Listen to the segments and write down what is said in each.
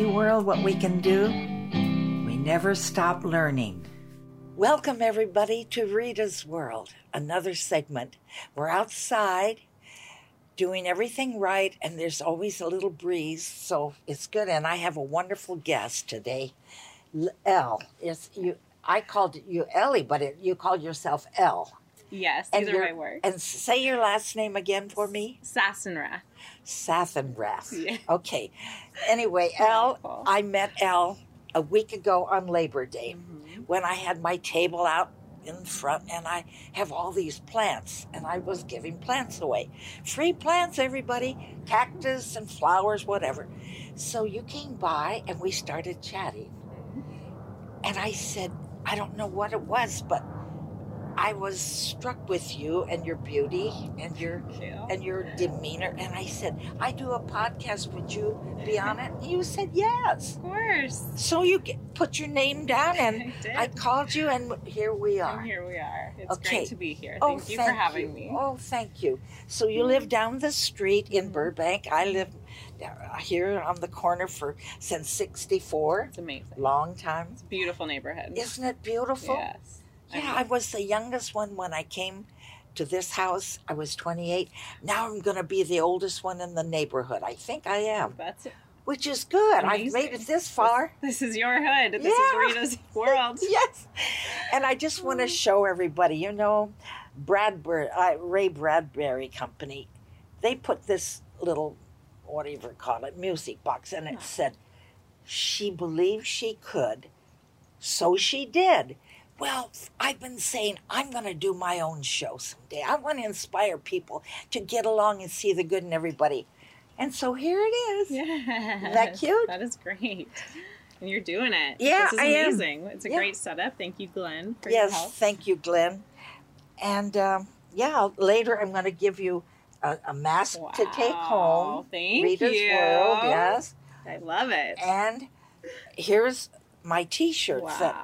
See, world, what we can do? We never stop learning. Welcome, everybody, to Rita's World, another segment. We're outside doing everything right, and there's always a little breeze, so it's good. And I have a wonderful guest today, L- Elle. It's you. I called you Ellie, but it, you called yourself L. Yes, And these are your- my words. And say your last name again for me. Sassenrath. Sathenrath. Yeah. Okay. Anyway, Wonderful. I met Elle a week ago on Labor Day Mm-hmm. when I had my table out in front and I have all these plants and I was giving plants away. Free plants, everybody, cactus and flowers, whatever. So you came by and we started chatting. And I said, I don't know what it was, but I was struck with you and your beauty and your and your demeanor. And I said, I do a podcast. Would you be on it? And you said yes. Of course. So you get, put your name down, and I. I called you, and here we are. and here we are. It's Okay. great to be here. Oh, Thank you for having you. me. Mm-hmm. Oh, thank you. So you live down the street in Burbank. I live here on the corner for since '64. It's amazing. Long time. It's a beautiful neighborhood. Isn't it beautiful? Yes. Yeah, I was the youngest one when I came to this house. I was 28. Now I'm going to be the oldest one in the neighborhood. I think I am, That's it. which is good. I've made it this far. This is your hood. This Yeah. is Rita's world. Yes. And I just want to show everybody, you know, Bradbury, uh, Ray Bradbury Company, they put this little, whatever you call it, music box, and it said, she believed she could, so she did. Well, I've been saying I'm going to do my own show someday. I want to inspire people to get along and see the good in everybody. And so here it is. Yeah. that cute? That is great. And you're doing it. Yeah, This is I am. amazing. It's a Yeah. great setup. Thank you, Glenn, for your Yes, thank you, Glenn. And um, yeah, later I'm going to give you a, a mask to take Wow, home. Thank Rita's you. World, yes. I love it. And here's my T-shirts wow. that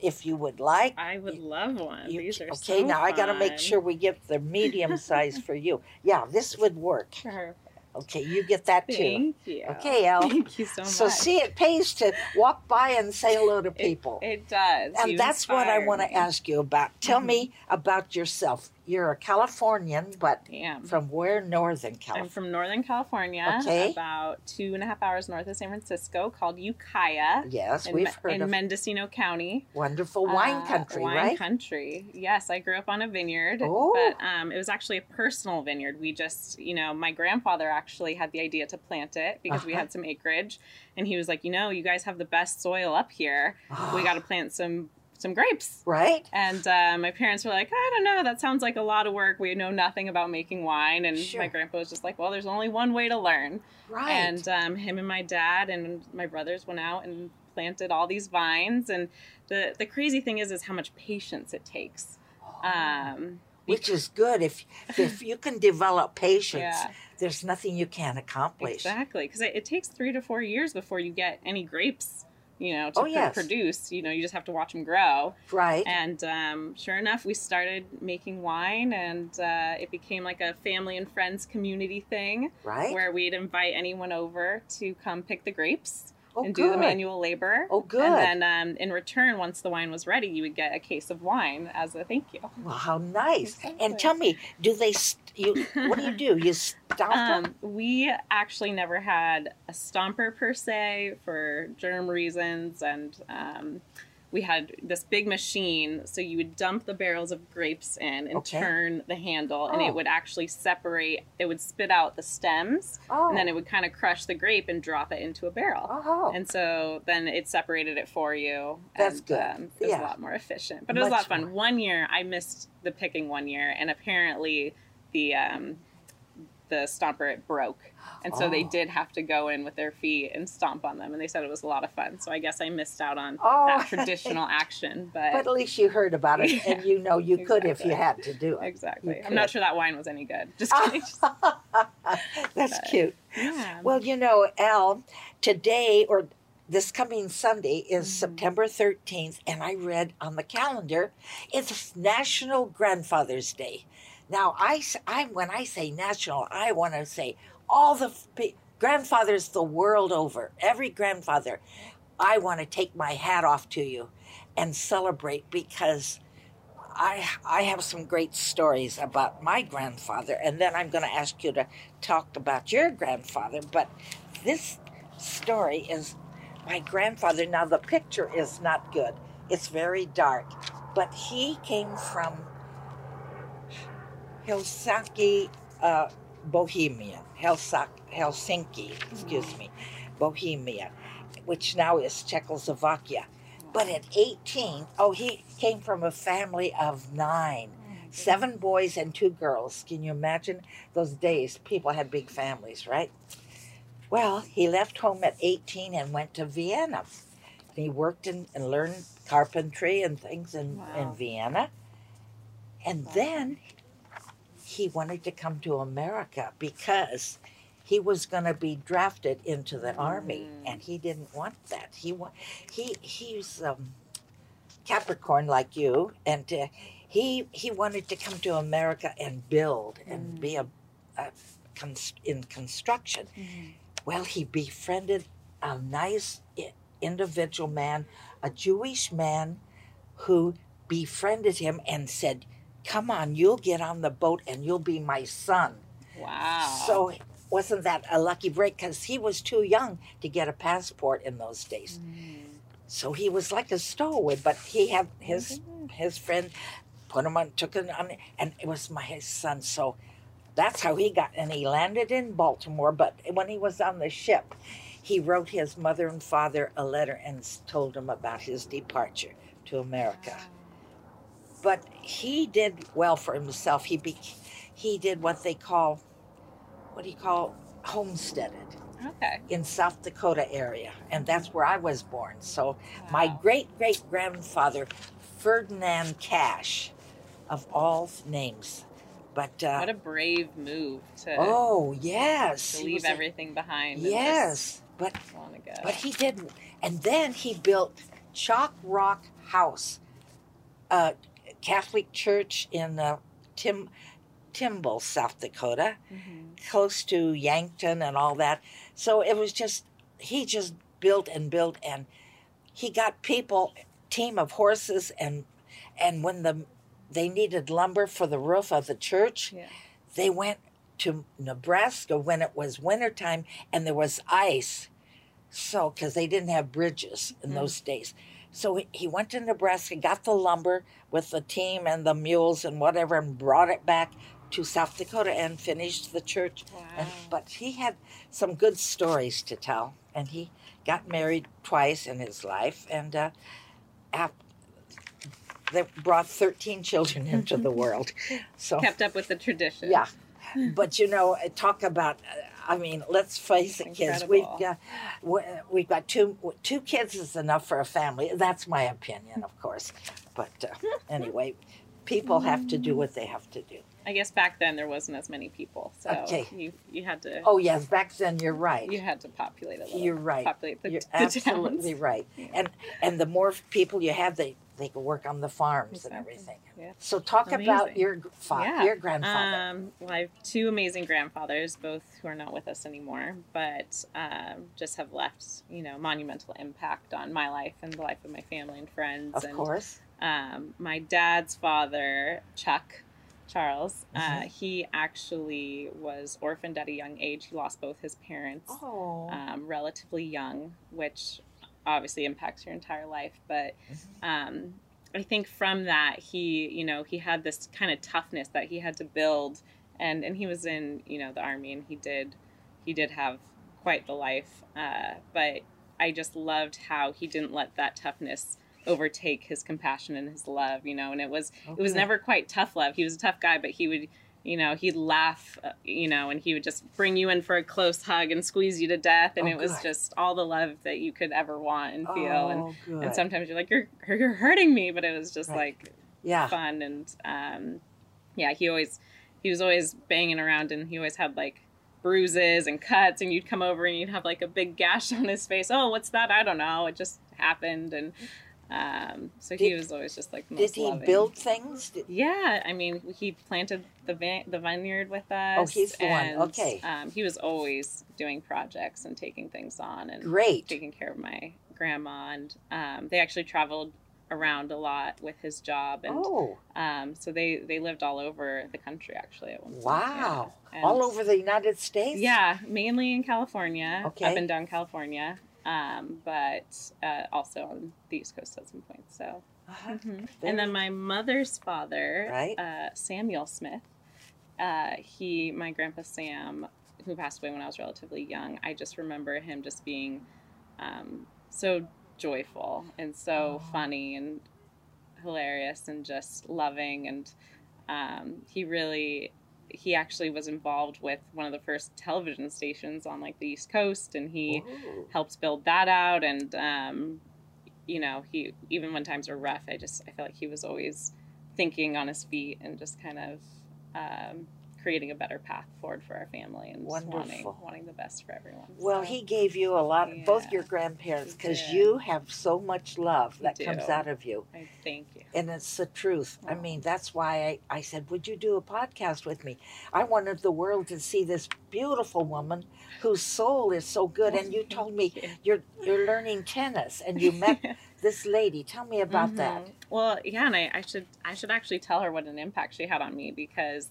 if you would like. I would love one. you- These are okay, so now I got to make sure we get the medium size for you. Yeah, this would work. Sure. Okay, you get that too. Thank you. Okay, Elle. Thank you so much. So see, it pays to walk by and say hello to people. It does. and You that's what I want to ask you about. Tell Mhm. me about yourself. You're a Californian, but from where? Northern I'm California. from Northern California, Okay. about two and a half hours north of San Francisco, called Ukiah. Yes, in, we've heard in of Mendocino County, wonderful wine Uh, country, wine right? country. Yes, I grew up on a vineyard, Oh. but um, it was actually a personal vineyard. We just, you know, my grandfather actually had the idea to plant it because we Uh-huh. had some acreage, and he was like, you know, you guys have the best soil up here. We got to plant some some grapes. right. And uh, my parents were like, I don't know, that sounds like a lot of work. We know nothing about making wine. And Sure. my grandpa was just like, well, there's only one way to learn. Right. And um, him and my dad and my brothers went out and planted all these vines. And the, the crazy thing is, is how much patience it takes. Um, Which is good if if you can develop patience. Yeah. There's nothing you can't accomplish. Exactly, because it, it takes three to four years before you get any grapes, you know, to Oh, yes. produce. You know, you just have to watch them grow. Right. And um, sure enough, we started making wine, and uh, it became like a family and friends community thing right. where we'd invite anyone over to come pick the grapes oh, and good. do the manual labor. Oh, good. And then um, in return, once the wine was ready, you would get a case of wine as a thank you. Well, how nice. Exactly. And tell me, do they? St- you what do you do? You stomp them? Um, we actually never had a stomper per se for germ reasons, and um, we had this big machine. So you would dump the barrels of grapes in and Okay. turn the handle, and Oh. it would actually separate. It would spit out the stems, Oh. and then it would kind of crush the grape and drop it into a barrel. Oh. And so then it separated it for you. That's and, good. Um, it was Yeah. a lot more efficient, but it was a lot of fun. more. One year I missed the picking one year, and apparently the um, the stomper it broke, and so they Oh. did have to go in with their feet and stomp on them, and they said it was a lot of fun. So I guess I missed out on Oh. that traditional action, but, but at least you heard about it, and you know you could if you had to do it. exactly. I'm not sure that wine was any good. Just kidding. That's But- cute. yeah. Well, you know, Al, today or this coming Sunday is Mhm. September 13th, and I read on the calendar it's National Grandfather's Day. Now, I, I when I say national, I want to say all the grandfathers the world over, every grandfather, I want to take my hat off to you and celebrate because I I have some great stories about my grandfather, and then I'm going to ask you to talk about your grandfather. But this story is my grandfather. Now the picture is not good; it's very dark, but he came from Helsinki, uh, Bohemia, Helsinki, excuse me, Bohemia, which now is Czechoslovakia. But at 18, oh, he came from a family of nine, seven boys and two girls. Can you imagine those days? People had big families, right? Well, he left home at 18 and went to Vienna. He worked in, and learned carpentry and things in, Wow. in Vienna. And then he wanted to come to America because he was going to be drafted into the army, Mm. and he didn't want that. He wa- he he's um, Capricorn like you, and uh, he he wanted to come to America and build and Mm. be a, a cons- in construction. Well, he befriended a nice individual man, a Jewish man, who befriended him and said, "Come on, you'll get on the boat and you'll be my son." Wow. So wasn't that a lucky break? Because he was too young to get a passport in those days. Mm. So he was like a stowaway, but he had his his friend put him on, took him on, and it was my his son. So that's how he got, and he landed in Baltimore. But when he was on the ship, he wrote his mother and father a letter and told them about his departure to America. But he did well for himself. He be, he did what they call, what do you call, homesteaded Okay. in South Dakota area, and that's where I was born. So my great great grandfather, Ferdinand Cash, of all names, but uh, What a brave move to, oh yes, to leave was a- everything behind. yes, but just wanna go. but he didn't. and then he built Chalk Rock House, a Catholic church in uh, Tim. Timball, South Dakota, Mhm. close to Yankton and all that. So it was just he just built and built and he got people team of horses and and when the they needed lumber for the roof of the church, Yeah. they went to Nebraska when it was wintertime and there was ice. So cuz they didn't have bridges in Mm. those days. So he- went to Nebraska, got the lumber with the team and the mules and whatever and brought it back to South Dakota and finished the church and, Wow. but he had some good stories to tell, and he got married twice in his life, and uh, ap- they brought thirteen children into the world. So Kept up with the tradition. yeah, but you know, talk about. I mean, let's face it, kids. We've got we- we've got two two kids is enough for a family. That's my opinion, of course. But uh, anyway, people have to do what they have to do. I guess back then there wasn't as many people, so Okay. you you had to Oh yes, back then you're right. you had to populate a little. You're right. Populate the, You're the absolutely towns. right. Yeah. And and the more people you have, they they can work on the farms and everything. Yeah. So talk about your fa- Yeah. your grandfather. Um, well, I have two amazing grandfathers, both who are not with us anymore, but um, just have left, you know, monumental impact on my life and the life of my family and friends. of and course. um, my dad's father, Chuck Charles, uh, Mhm. he actually was orphaned at a young age. He lost both his parents Oh. um, relatively young, which obviously impacts your entire life. But Mm-hmm. um, I think from that, he, you know, he had this kind of toughness that he had to build, and and he was in, you know, the army, and he did, he did have quite the life. Uh, but I just loved how he didn't let that toughness overtake his compassion and his love, you know. And it was it was never quite tough love. He was a tough guy, but he would, you know, he'd laugh, uh, you know, and he would just bring you in for a close hug and squeeze you to death, and Oh, it was good. just all the love that you could ever want and feel. Oh, and good. and sometimes you're like, you're you're hurting me, but it was just Right. like yeah. fun and um, yeah, he always he was always banging around, and he always had like bruises and cuts, and you'd come over and you'd have like a big gash on his face. Oh, what's that? I don't know. It just happened, and Um, so he Did- was always just like Did he loving. build things? Did- Yeah, I mean, he planted the van- the vineyard with us. Oh, he's the one. Okay. Um, he was always doing projects and taking things on and Great. taking care of my grandma. And um, they actually traveled around a lot with his job, and Oh, um, so they they lived all over the country actually at one point. wow. Yeah. And- All over the United States? Yeah, mainly in California, Okay. up and down California, um, but uh, also on the East Coast at some point. So. Uh-huh. Mhm. And then my mother's father, Right. uh, Samuel Smith, uh, he, my grandpa Sam, who passed away when I was relatively young, I just remember him just being um, so joyful and so Oh. funny and hilarious and just loving. And um, he really, he actually was involved with one of the first television stations on like the East Coast, and he Ooh. helped build that out and um, you know he even when times were rough i just i feel like he was always thinking on his feet and just kind of um, creating a better path forward for our family and wanting wanting the best for everyone Well, So, he gave you a lot, both your grandparents, because you have so much love that comes out of you. I thank you And it's the truth. I Oh. mean, that's why I, I said, Would you do a podcast with me? I wanted the world to see this beautiful woman whose soul is so good. And you told me you. you're you're learning tennis and you met this lady. Tell me about that. Mhm. Well, yeah, and I, I should I should actually tell her what an impact she had on me because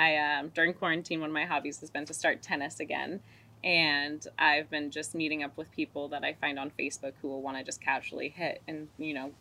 I um, during quarantine one of my hobbies has been to start tennis again, and I've been just meeting up with people that I find on Facebook who will want to just casually hit and you know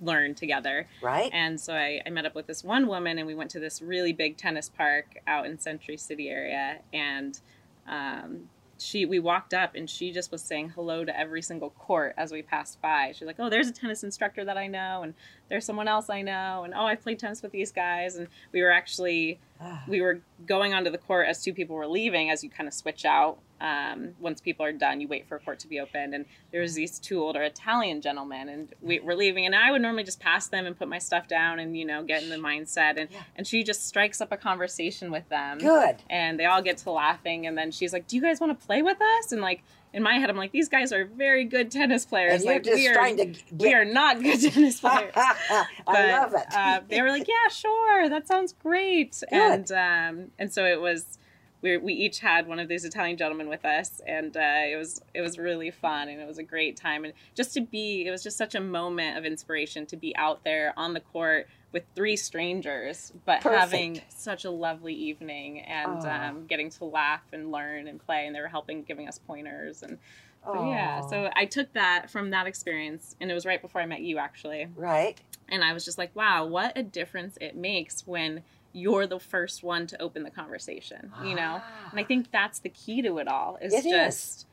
learn together. Right? And so I, I met up with this one woman, and we went to this really big tennis park out in Century City area, and um, she we walked up, and she just was saying hello to every single court as we passed by. She's like, "Oh, there's a tennis instructor that I know, and there's someone else I know, and oh, I played tennis with these guys." And we were actually Ah, we were going onto the court as two people were leaving as you kind of switch out um, once people are done you wait for a court to be opened and there was these two older italian gentlemen and we were leaving and i would normally just pass them and put my stuff down and you know get in the mindset and, Yeah. and she just strikes up a conversation with them Good. and they all get to laughing and then she's like do you guys want to play with us and like in my head i'm like these guys are very good tennis players And like we are trying to get. we are not good tennis players I but, love it. uh, they were like, "Yeah, sure, that sounds great." Good. And um, and so it was. We, we each had one of these Italian gentlemen with us, and uh, it was it was really fun, and it was a great time, and just to be, it was just such a moment of inspiration to be out there on the court with three strangers, but Perfect. having such a lovely evening and um, getting to laugh and learn and play, and they were helping, giving us pointers, and so yeah. So I took that from that experience, and it was right before I met you, actually right. and I was just like, wow, what a difference it makes when you're the first one to open the conversation, you know? And I think that's the key to it all is It is. just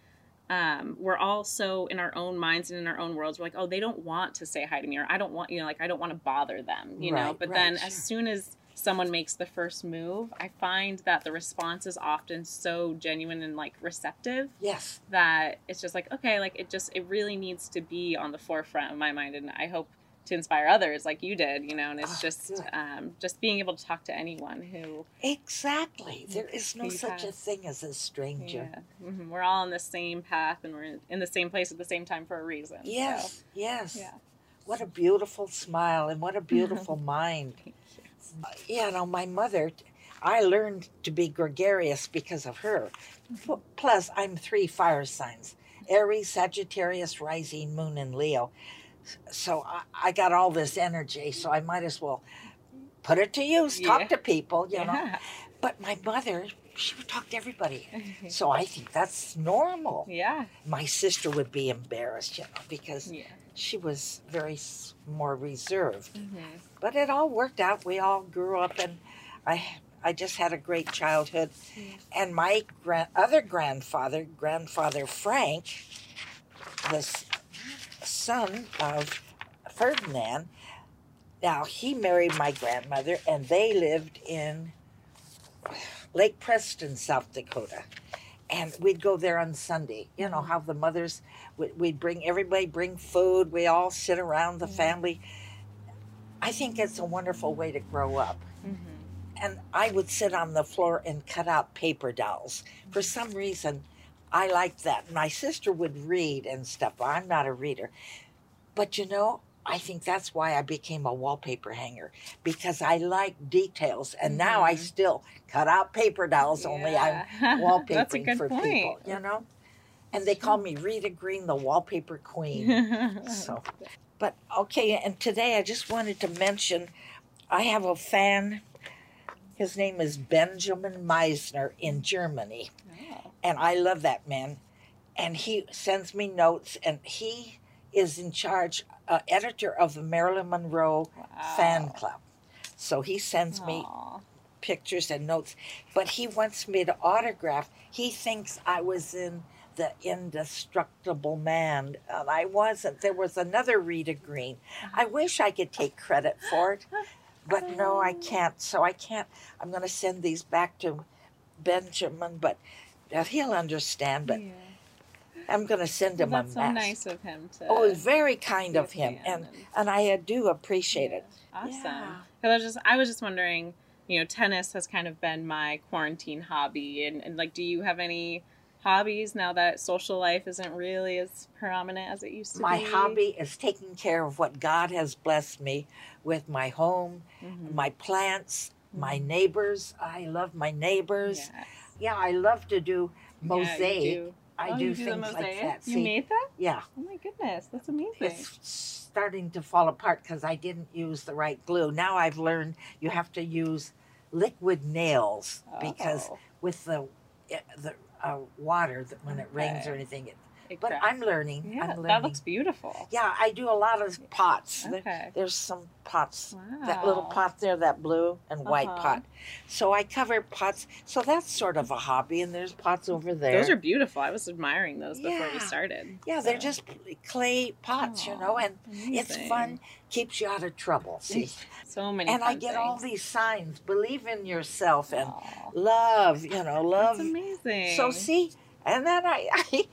um, we're all so in our own minds and in our own worlds. We're like, oh, they don't want to say hi to me, or I don't want, you know, like I don't want to bother them, you know. But right, then sure. as soon as someone makes the first move, I find that the response is often so genuine and like receptive Yes. that it's just like okay like it just it really needs to be on the forefront of my mind and i hope to inspire others like you did you know and it's Ah, just um, just being able to talk to anyone who Exactly. There is no such a thing as a stranger. yeah, mhm, we're all on the same path and we're in the same place at the same time for a reason so, Yes. Yes. yeah What a beautiful smile and what a beautiful mind. Thank you. You know, my mother, I learned to be gregarious because of her. P- Plus, I'm three fire signs Aries, Sagittarius, rising, moon, and Leo. So I, I got all this energy, so I might as well put it to use, talk Yeah. to people, you know. yeah. But my mother, she would talk to everybody. So I think that's normal. yeah My sister would be embarrassed, you know, because yeah she was very more reserved. Mhm. But it all worked out. We all grew up, and I I just had a great childhood. And my grand, other grandfather, grandfather Frank, the s- son of Ferdinand. Now he married my grandmother, and they lived in Lake Preston, South Dakota. And we'd go there on Sunday. You know how the mothers we- we'd bring everybody bring food. We all sit around the Mhm. family. I think it's a wonderful way to grow up. Mhm. And I would sit on the floor and cut out paper dolls. For some reason, I liked that. My sister would read and stuff. I'm not a reader. But you know, I think that's why I became a wallpaper hanger because I like details. And now I Mhm. still cut out paper dolls, only I'm wallpapering That's a good for point. people, you know? And they call me Rita Green, the wallpaper queen. so, but okay, and today I just wanted to mention I have a fan. His name is Benjamin Meisner in Germany. And I love that man. And he sends me notes, and he is in charge, uh, editor of the Marilyn Monroe fan club. So he sends me pictures and notes, but he wants me to autograph. He thinks I was in the Indestructible Man, and I wasn't. There was another Rita Green. I wish I could take credit for it, but no, I can't. So I can't. I'm going to send these back to Benjamin, but uh, he'll understand. But Yeah. I'm going to send him Well, a that's so nice of him to. Oh, it's very kind of him, and and- and I do appreciate it. Awesome. Yeah. I was just I was just wondering, you know, tennis has kind of been my quarantine hobby, and, and like, do you have any hobbies now that social life isn't really as prominent as it used to My be? My hobby is taking care of what God has blessed me with my home, Mhm. my plants, my Mhm. neighbors. I love my neighbors. Yes. Yeah, I love to do mosaic. you do. I Oh, do do things like that. You made that? yeah, Oh my goodness, that's amazing. it's starting to fall apart because I didn't use the right glue. Now I've learned you have to use liquid nails because Oh, with the eh, the uh, water that when it rains or anything. It, it but. I'm learning. Yeah, I'm learning. that looks beautiful. yeah, I do a lot of pots. There- Okay. There's some pots. Wow. That little pot there, that blue and white Uh-huh. pot. So I cover pots. So that's sort of a hobby. And there's pots over there. Those are beautiful. I was admiring those before we started. yeah, they're just clay pots, you know, and it's fun. Keeps you out of trouble. See, So many. and I get all these signs. Believe in yourself and Aw, love. You know, love. That's amazing. So see, and then I, I They're the best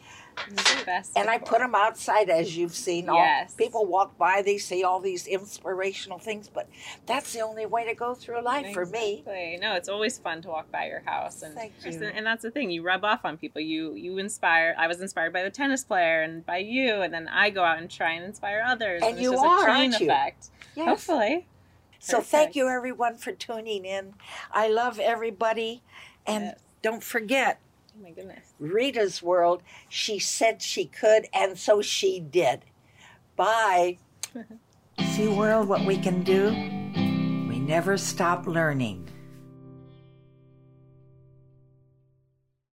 and I put them outside as you've seen. All, Yes. People walk by, they see all these inspirational things, but that's the only way to go through life for me. No, it's always fun to walk by your house, and you. and that's the thing. You rub off on people. You you inspire. I was inspired by the tennis player and by you, and then I go out and try and inspire others. And it's you are, aren't you? effect. Yes. Hopefully. So thank you everyone for tuning in. I love everybody. And Yes. don't forget Oh my goodness. Rita's World. She said she could, and so she did. Bye. See, world, what we can do? We never stop learning.